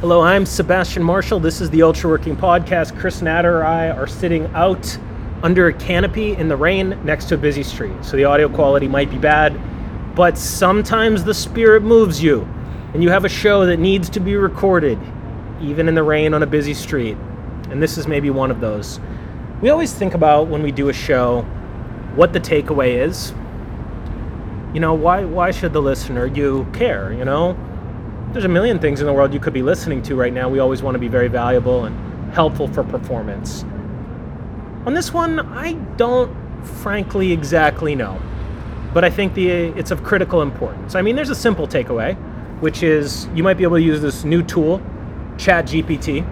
Hello, I'm Sebastian Marshall. This is the Ultra Working Podcast. Chris Natter and I are sitting out under a canopy in the rain next to a busy street. So the audio quality might be bad, but sometimes the spirit moves you and you have a show that needs to be recorded, even in the rain on a busy street. And this is maybe one of those. We always think about when we do a show what the takeaway is. You know, why, why should the listener, you care, you know? There's a million things in the world you could be listening to right now. We always want to be very valuable and helpful for performance. On this one, I don't frankly exactly know, but I think the it's of critical importance. I mean, there's a simple takeaway, which is you might be able to use this new tool, ChatGPT,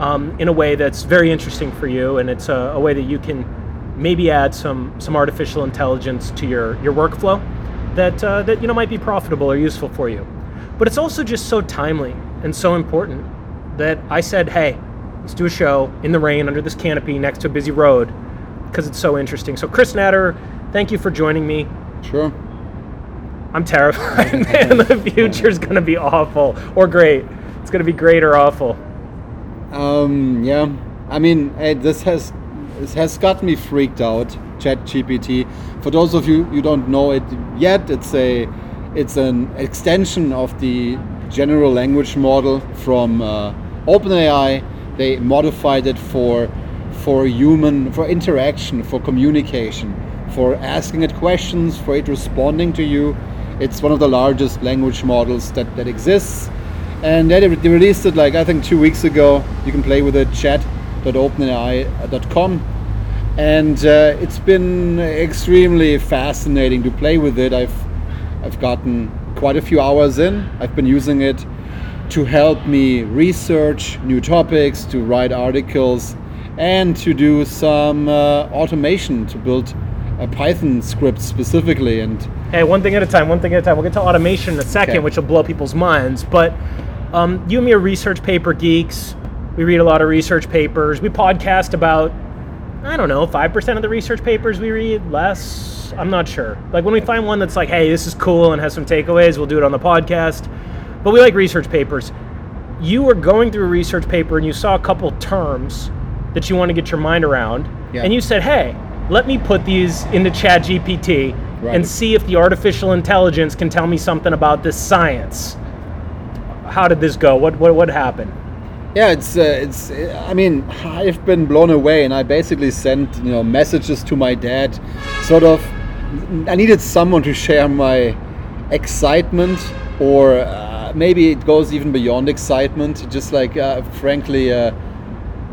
um, in a way that's very interesting for you, and it's a, a way that you can maybe add some some artificial intelligence to your your workflow that uh, that you know might be profitable or useful for you. But it's also just so timely and so important that I said, hey, let's do a show in the rain under this canopy next to a busy road because it's so interesting. So, Chris Natter, thank you for joining me. Sure. I'm terrified, man. the future's going to be awful or great. It's going to be great or awful. Um, yeah. I mean, hey, this has this has got me freaked out. Chat GPT. For those of you who don't know it yet, it's a it's an extension of the general language model from uh, OpenAI. They modified it for for human for interaction, for communication, for asking it questions, for it responding to you. It's one of the largest language models that, that exists. And they, they released it like I think two weeks ago. You can play with it chat.openai.com. And uh, it's been extremely fascinating to play with it. I've I've gotten quite a few hours in. I've been using it to help me research new topics, to write articles, and to do some uh, automation to build a Python script specifically. And hey, one thing at a time, one thing at a time. We'll get to automation in a second, okay. which will blow people's minds. But um, you and me are research paper geeks. We read a lot of research papers. We podcast about, I don't know, 5% of the research papers we read, less, I'm not sure. Like when we find one that's like, hey, this is cool and has some takeaways, we'll do it on the podcast. But we like research papers. You were going through a research paper and you saw a couple terms that you want to get your mind around, yeah. and you said, hey, let me put these into Chat GPT right. and see if the artificial intelligence can tell me something about this science. How did this go? What what what happened? yeah it's uh, it's i mean i've been blown away and i basically sent you know messages to my dad sort of I needed someone to share my excitement, or uh, maybe it goes even beyond excitement, just like uh, frankly uh,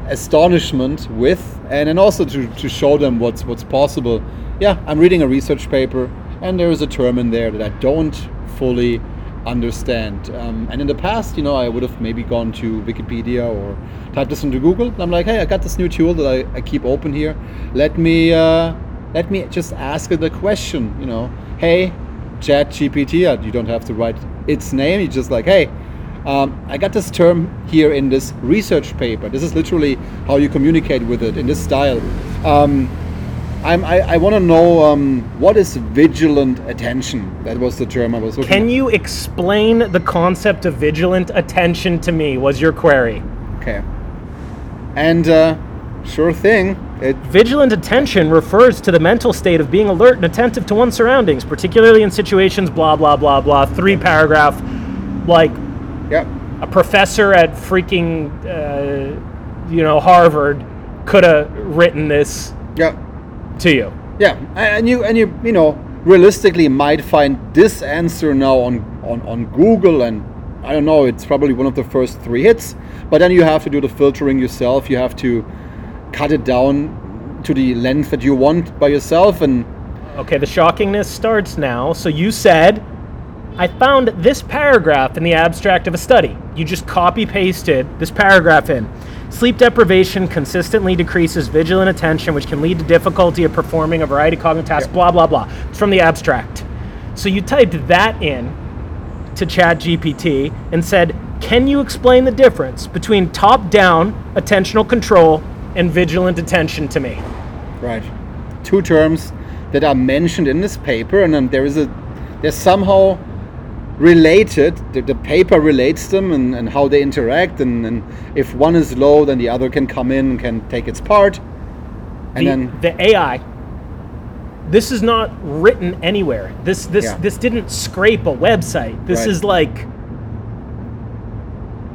astonishment with, and then also to, to show them what's what's possible. Yeah, I'm reading a research paper, and there is a term in there that I don't fully understand. Um, and in the past, you know, I would have maybe gone to Wikipedia or typed this into Google. I'm like, hey, I got this new tool that I, I keep open here. Let me uh, let me just ask it a question, you know, hey, chat GPT, uh, you don't have to write its name, you just like, hey, um, I got this term here in this research paper. This is literally how you communicate with it in this style. Um, i I, want to know um, what is vigilant attention. That was the term I was looking. Can at. you explain the concept of vigilant attention to me? Was your query? Okay. And uh, sure thing. It, Vigilant attention refers to the mental state of being alert and attentive to one's surroundings, particularly in situations blah blah blah blah. Three paragraph, like, yep. a professor at freaking, uh, you know, Harvard could have written this. Yeah. To you. Yeah, and you and you you know realistically might find this answer now on on on Google and I don't know. It's probably one of the first three hits, but then you have to do the filtering yourself. You have to cut it down to the length that you want by yourself and okay the shockingness starts now. So you said i found this paragraph in the abstract of a study. You just copy pasted this paragraph in. Sleep deprivation consistently decreases vigilant attention which can lead to difficulty of performing a variety of cognitive tasks yep. blah blah blah. It's from the abstract. So you typed that in to chat gpt and said can you explain the difference between top down attentional control and vigilant attention to me. Right. Two terms that are mentioned in this paper, and then there is a they're somehow related. The, the paper relates them and, and how they interact, and, and if one is low, then the other can come in and can take its part. And the, then the AI. This is not written anywhere. This this Yeah. this didn't scrape a website. This Right. is like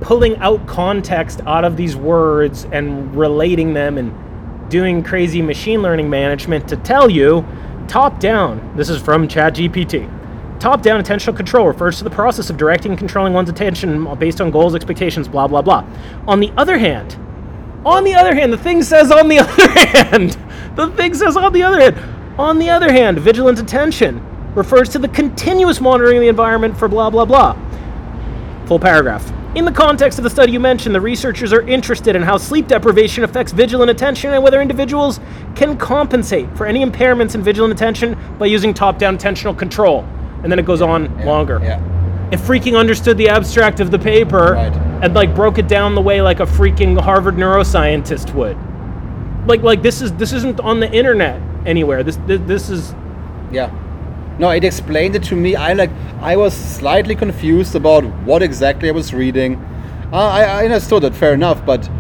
pulling out context out of these words and relating them and doing crazy machine learning management to tell you top down. This is from ChatGPT. Top down attentional control refers to the process of directing and controlling one's attention based on goals, expectations, blah, blah, blah. On the other hand, on the other hand, the thing says on the other hand, the thing says on the other hand. On the other hand, vigilant attention refers to the continuous monitoring of the environment for blah, blah, blah. Full paragraph. In the context of the study you mentioned, the researchers are interested in how sleep deprivation affects vigilant attention and whether individuals can compensate for any impairments in vigilant attention by using top down attentional control. And then it goes on yeah, longer. Yeah. It freaking understood the abstract of the paper Right. and like broke it down the way like a freaking Harvard neuroscientist would. Like like this is this isn't on the internet anywhere. This this, this is Yeah. No, it explained it to me. I like I was slightly confused about what exactly I was reading. Uh, I, I understood it, fair enough, but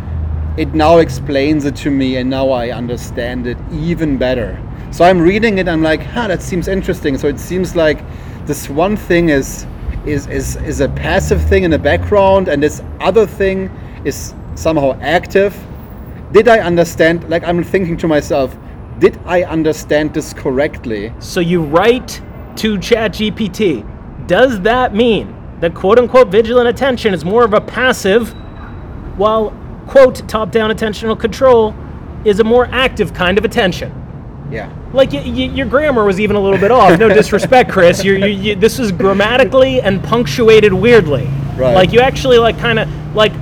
it now explains it to me, and now I understand it even better. So I'm reading it. I'm like, huh, that seems interesting. So it seems like this one thing is is is is a passive thing in the background, and this other thing is somehow active. Did I understand? Like I'm thinking to myself, did I understand this correctly? so you write to ChatGPT. Does that mean that quote unquote vigilant attention is more of a passive, while quote top down attentional control is a more active kind of attention? Yeah. Like y- y- your grammar was even a little bit off. No disrespect, Chris. You're, you you this is grammatically and punctuated weirdly. Right. Like you actually like kind of like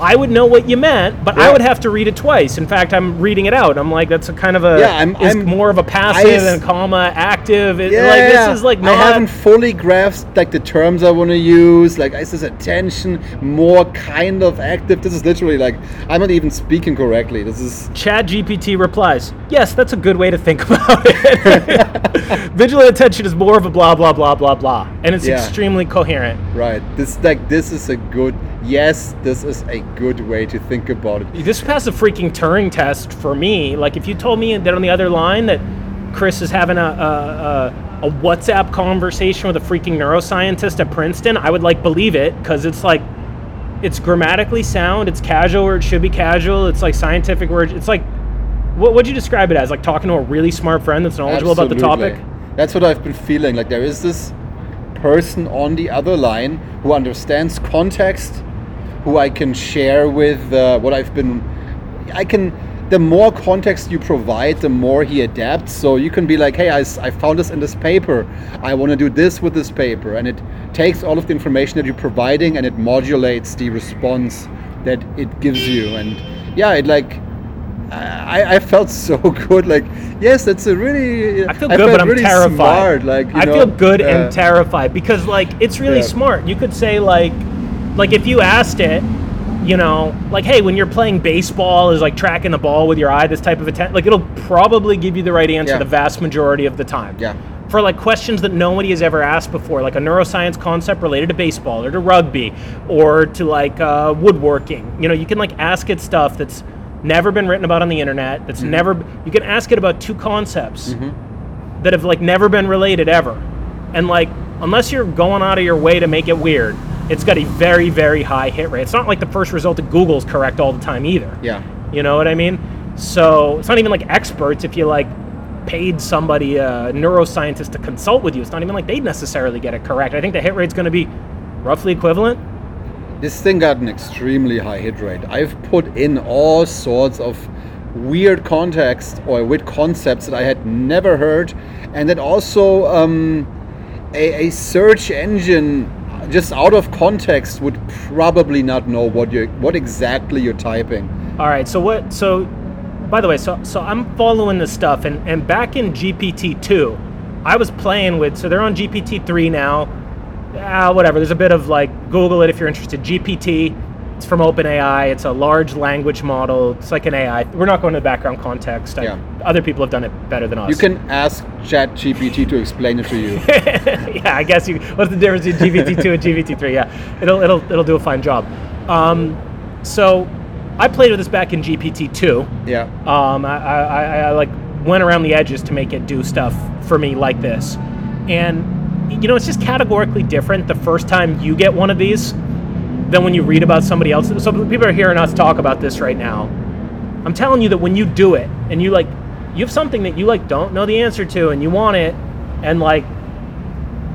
I would know what you meant, but I would have to read it twice. In fact, I'm reading it out. I'm like that's a kind of a Yeah, I'm- is I'm- more of a passive and comma active. It, Yeah, like yeah. this is like I haven't fully grasped like the terms I want to use. Like, is this attention more kind of active? This is literally like I'm not even speaking correctly. This is Chat GPT replies, Yes, that's a good way to think about it. Vigilant attention is more of a blah, blah, blah, blah, blah. And it's Yeah. extremely coherent. right. This like this is a good. Yes, this is a good way to think about it. This passed a freaking Turing test for me. Like, if you told me that on the other line that Chris is having a, a, a, a WhatsApp conversation with a freaking neuroscientist at Princeton, I would like believe it because it's like, it's grammatically sound, it's casual where it should be casual, it's like scientific words. It's like, what would you describe it as? Like talking to a really smart friend that's knowledgeable about the topic? That's what I've been feeling. Like there is this person on the other line who understands context, who I can share with uh, what I've been. I can. The more context you provide, the more he adapts. So you can be like, "Hey, I found this in this paper. I want to do this with this paper," and it takes all of the information that you're providing and it modulates the response that it gives you. And yeah, it like I, I felt so good. Like, yes, that's a really. I feel good, felt but I'm really terrified. Smart. Like, you I know, feel good uh, and terrified because like it's really Yeah. smart. You could say like, like if you asked it, you know, like hey, when you're playing baseball, is like tracking the ball with your eye, this type of attention, like it'll probably give you the right answer Yeah. the vast majority of the time. Yeah. For like questions that nobody has ever asked before, like a neuroscience concept related to baseball or to rugby or to like uh, woodworking, you know, you can like ask it stuff that's never been written about on the internet. That's Mm-hmm. never. You can ask it about two concepts that have like never been related ever. And like unless you're going out of your way to make it weird, it's got a very very high hit rate. It's not like the first result of Google's correct all the time either. Yeah. You know what I mean? So it's not even like experts if you like paid somebody a neuroscientist to consult with you. It's not even like they'd necessarily get it correct. I think the hit rate's going to be roughly equivalent. This thing got an extremely high hit rate. I've put in all sorts of weird context or weird concepts that I had never heard, and that also um, a, a search engine just out of context would probably not know what you what exactly you're typing. All right. So what? So, by the way, so so I'm following this stuff, and and back in GPT two, I was playing with. So they're on GPT three now. Ah, whatever. There's a bit of like Google it if you're interested. GPT. It's from OpenAI. It's a large language model. It's like an AI. We're not going to the background context. I- Yeah. other people have done it better than us. You can ask ChatGPT to explain it to you. yeah, I guess you. What's the difference between GPT two and GPT three? Yeah, it'll it'll it'll do a fine job. Um, so, I played with this back in GPT two. yeah. Um, I, I, I, I like went around the edges to make it do stuff for me like this, and you know it's just categorically different the first time you get one of these than when you read about somebody else. So people are hearing us talk about this right now. I'm telling you that when you do it and you like, you have something that you like don't know the answer to and you want it, and like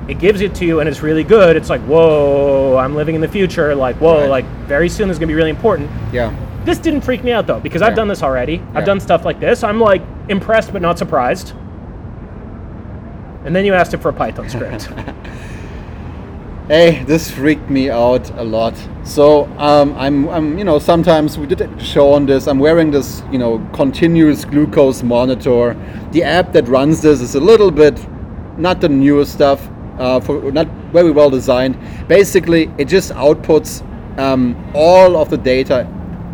it gives it to you and it's really good. It's like whoa, I'm living in the future. Like whoa, Right. like very soon this is gonna be really important. Yeah. This didn't freak me out though because I've done this already. Yeah. I've done stuff like this. I'm like impressed but not surprised. And then you asked it for a Python script. Hey, this freaked me out a lot. So um, I'm, I'm, you know, sometimes we did a show on this. I'm wearing this, you know, continuous glucose monitor. The app that runs this is a little bit not the newest stuff, uh, for not very well designed. Basically, it just outputs um, all of the data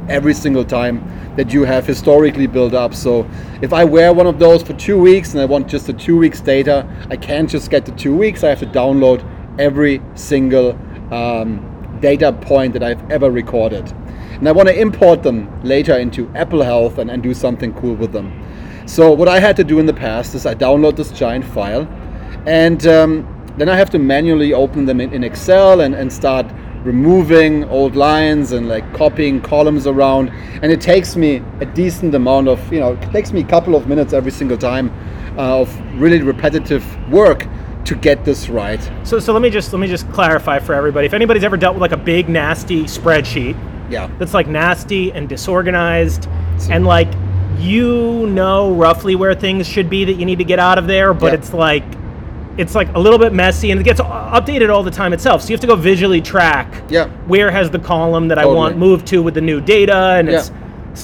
every single time that you have historically built up. So if I wear one of those for two weeks and I want just the two weeks data, I can't just get the two weeks. I have to download every single um, data point that I've ever recorded. And I want to import them later into Apple Health and, and do something cool with them. So what I had to do in the past is I download this giant file and um, then I have to manually open them in, in Excel and, and start removing old lines and like copying columns around and it takes me a decent amount of you know it takes me a couple of minutes every single time uh, of really repetitive work to get this right so so let me just let me just clarify for everybody. If anybody's ever dealt with like a big nasty spreadsheet yeah that's like nasty and disorganized and like you know roughly where things should be that you need to get out of there, but Yeah. it's like it's like a little bit messy and it gets updated all the time itself. So you have to go visually track Yeah. where has the column that I want moved to with the new data and Yeah. it's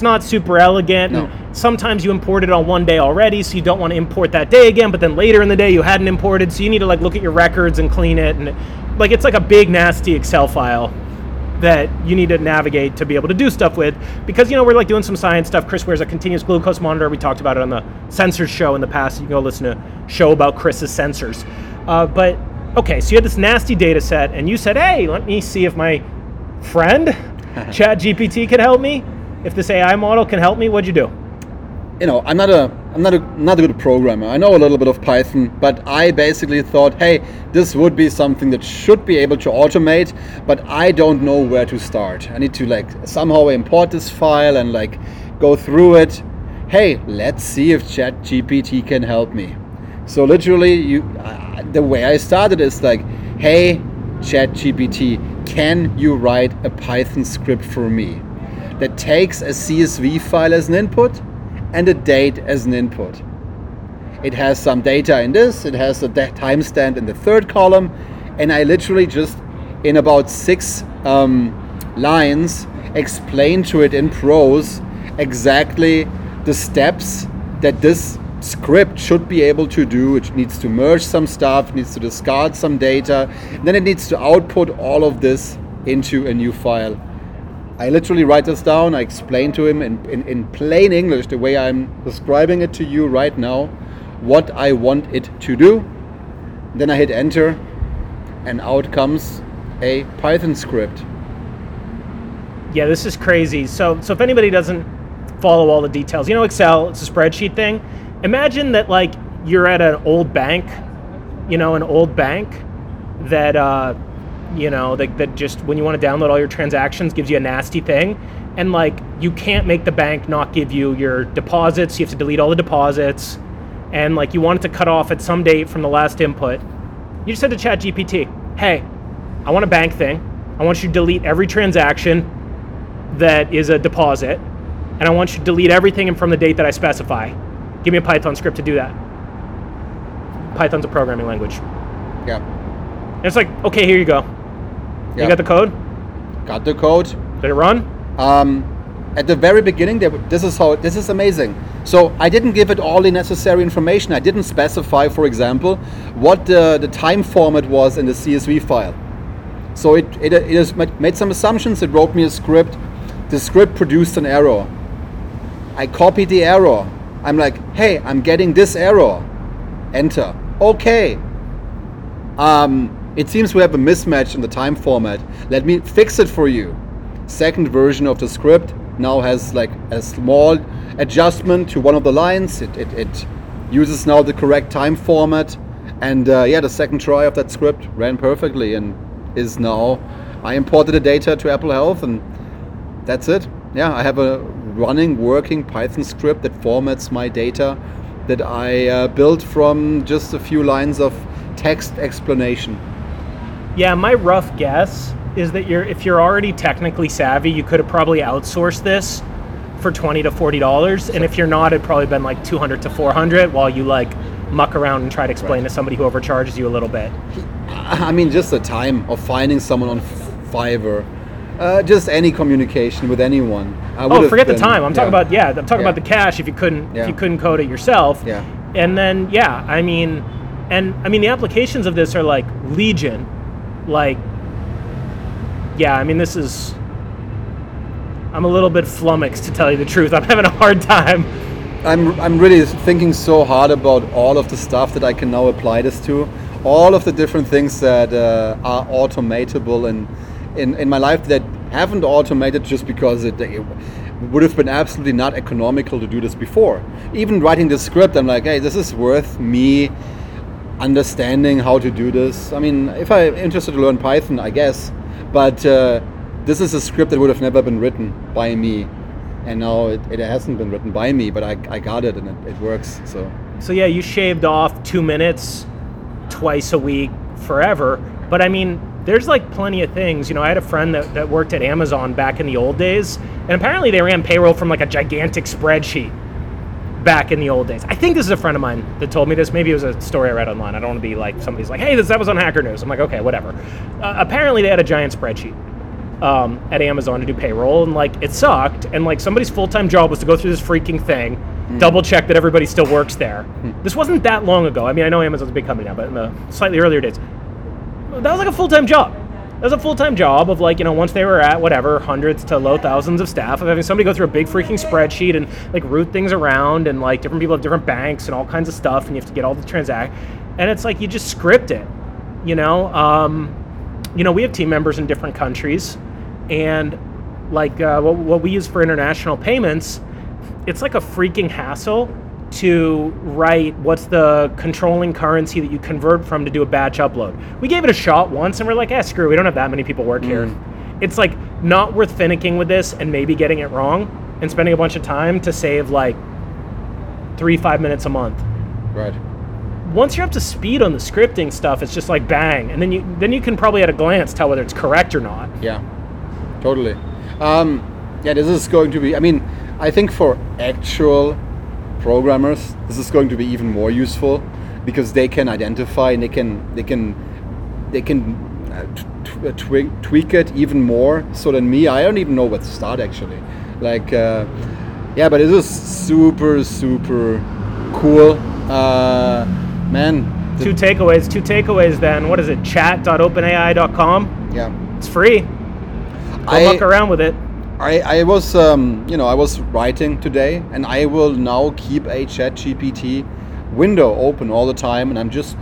not super elegant. No. sometimes you import it on one day already so you don't want to import that day again but then later in the day you hadn't imported so you need to like look at your records and clean it and like it's like a big nasty excel file that you need to navigate to be able to do stuff with because you know we're like doing some science stuff. Chris wears a continuous glucose monitor. We talked about it on the sensors show in the past. You can go listen to a show about chris's sensors. Uh, but okay so you had this nasty data set and you said hey let me see if my friend chat gpt can help me if this ai model can help me what'd you do you know, I'm not a I'm not a not a good programmer. I know a little bit of Python, but I basically thought, hey, this would be something that should be able to automate, but I don't know where to start. I need to like somehow import this file and like go through it. Hey, let's see if ChatGPT can help me. So literally, you uh, the way I started is like, hey, ChatGPT, can you write a Python script for me that takes a CSV file as an input? and a date as an input. It has some data in this, it has a timestamp in the third column, and I literally just, in about six um, lines, explain to it in prose exactly the steps that this script should be able to do. It needs to merge some stuff, needs to discard some data, then it needs to output all of this into a new file. I literally write this down. I explain to him in, in, in plain English, the way I'm describing it to you right now, what I want it to do. Then I hit enter, and out comes a Python script. yeah this is crazy so so if anybody doesn't follow all the details you know excel it's a spreadsheet thing imagine that like you're at an old bank you know an old bank that uh you know that, that just when you want to download all your transactions gives you a nasty thing and like you can't make the bank not give you your deposits you have to delete all the deposits and like you want it to cut off at some date from the last input you just said to chat gpt hey i want a bank thing i want you to delete every transaction that is a deposit, and I want you to delete everything from the date that I specify. Give me a Python script to do that. Python's a programming language. Yeah. And it's like, okay, here you go. Yeah. You got the code? Got the code. Did it run? Um, at the very beginning, there, this is how this is amazing. So I didn't give it all the necessary information. I didn't specify, for example, what the, the time format was in the CSV file. So it, it, it made some assumptions. It wrote me a script. The script produced an error. I copied the error. I'm like, hey, I'm getting this error. Enter. Okay. Um, it seems we have a mismatch in the time format. Let me fix it for you. Second version of the script now has like a small adjustment to one of the lines. It, it, it uses now the correct time format. And uh, yeah, the second try of that script ran perfectly and is now. I imported the data to Apple Health and that's it. Yeah, I have a running, working Python script that formats my data that I uh, built from just a few lines of text explanation. Yeah, my rough guess is that you're if you're already technically savvy, you could have probably outsourced this for twenty to forty dollars, and if you're not, it'd probably been like two hundred to four hundred, while you like muck around and try to explain Right. to somebody who overcharges you a little bit. I mean, just the time of finding someone on Fiverr, uh, just any communication with anyone. I would Oh, forget the time. I'm talking about yeah. I'm talking Yeah. about the cash. If you couldn't Yeah. if you couldn't code it yourself. Yeah. And then yeah, I mean, and I mean the applications of this are like legion, like yeah. I mean this is. I'm a little bit flummoxed to tell you the truth. I'm having a hard time. I'm, I'm really thinking so hard about all of the stuff that I can now apply this to, all of the different things that uh, are automatable in, in, in my life that haven't automated just because it, it would have been absolutely not economical to do this before. Even writing the script, I'm like, hey, this is worth me understanding how to do this. I mean, if I'm interested to learn Python, I guess, but uh, this is a script that would have never been written by me. And now it, it hasn't been written by me, but I, I got it and it, it works. So So yeah, you shaved off two minutes twice a week forever. But I mean, there's like plenty of things. You know, I had a friend that, that worked at Amazon back in the old days, and apparently they ran payroll from like a gigantic spreadsheet back in the old days. I think this is a friend of mine that told me this. Maybe it was a story I read online. I don't want to be like somebody's like, hey, this that was on Hacker News. I'm like, okay, whatever. Uh, apparently they had a giant spreadsheet um, at Amazon to do payroll, and like it sucked. And like somebody's full time job was to go through this freaking thing, double check that everybody still works there. This wasn't that long ago. I mean, I know Amazon's a big company now, but in the slightly earlier days, that was like a full time job. Was a full time job of like, you know, once they were at whatever, hundreds to low thousands of staff, of having somebody go through a big freaking spreadsheet and like route things around and like different people have different banks and all kinds of stuff and you have to get all the transact. And it's like you just script it, you know? Um, you know, we have team members in different countries and like uh, what, what we use for international payments, it's like a freaking hassle to write what's the controlling currency that you convert from to do a batch upload. We gave it a shot once and we're like, eh, screw, it, we don't have that many people work here. It's like not worth finicking with this and maybe getting it wrong and spending a bunch of time to save like three, five minutes a month. right. Once you're up to speed on the scripting stuff, it's just like bang, and then you then you can probably at a glance tell whether it's correct or not. Yeah, totally. Um, yeah, this is going to be. I mean, I think for actual programmers, this is going to be even more useful because they can identify and they can they can they can uh, t- t- tweak, tweak it even more so than me. I don't even know where to start actually. Like, uh, yeah, but it is super super cool. Uh, man, Two takeaways. Two takeaways. Then what is it? Chat.openai.com. yeah. It's free. Go I- muck around with it. I, I was um, you know I was writing today and I will now keep a chat GPT window open all the time and I'm just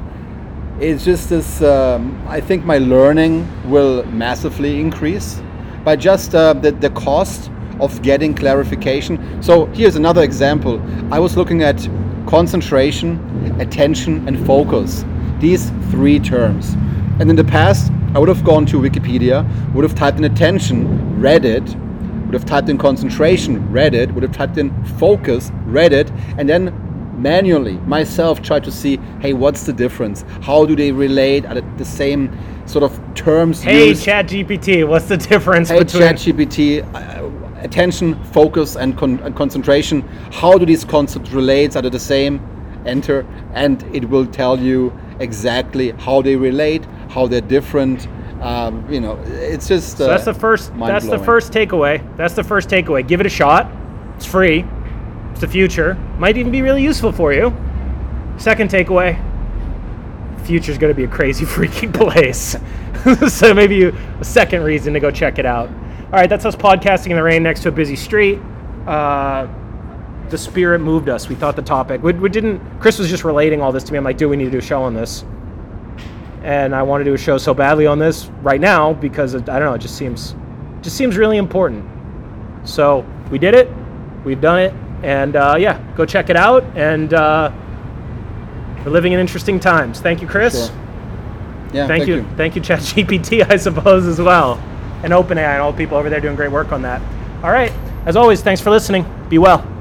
it's just this um, I think my learning will massively increase by just uh, the, the cost of getting clarification. So here's another example. I was looking at concentration attention and focus these three terms. And in the past I would have gone to Wikipedia would have typed in attention read it would have typed in concentration, read it, would have typed in focus, read it, and then manually myself try to see, hey, what's the difference? How do they relate? Are it the same sort of terms Hey, used? ChatGPT, what's the difference Hey, between? ChatGPT, uh, attention, focus, and, con- and concentration. How do these concepts relate? Are they the same? Enter, and it will tell you exactly how they relate, how they're different. Um, you know, it's just. so that's uh, the first. That's the first takeaway. That's the first takeaway. Give it a shot. It's free. It's the future. Might even be really useful for you. Second takeaway. Future's going to be a crazy freaking place. so maybe you, a second reason to go check it out. All right, that's us podcasting in the rain next to a busy street. Uh, the spirit moved us. We thought the topic. We, we didn't. Chris was just relating all this to me. I'm like, dude, we need to do a show on this. And I want to do a show so badly on this right now because it, I don't know. It just seems, just seems really important. So we did it. We've done it. And uh, yeah, go check it out. And uh, we're living in interesting times. Thank you, Chris. Sure. Yeah, Thank, you. Thank you, ChatGPT, I suppose, as well. And OpenAI and all the people over there doing great work on that. All right. As always, thanks for listening. Be well.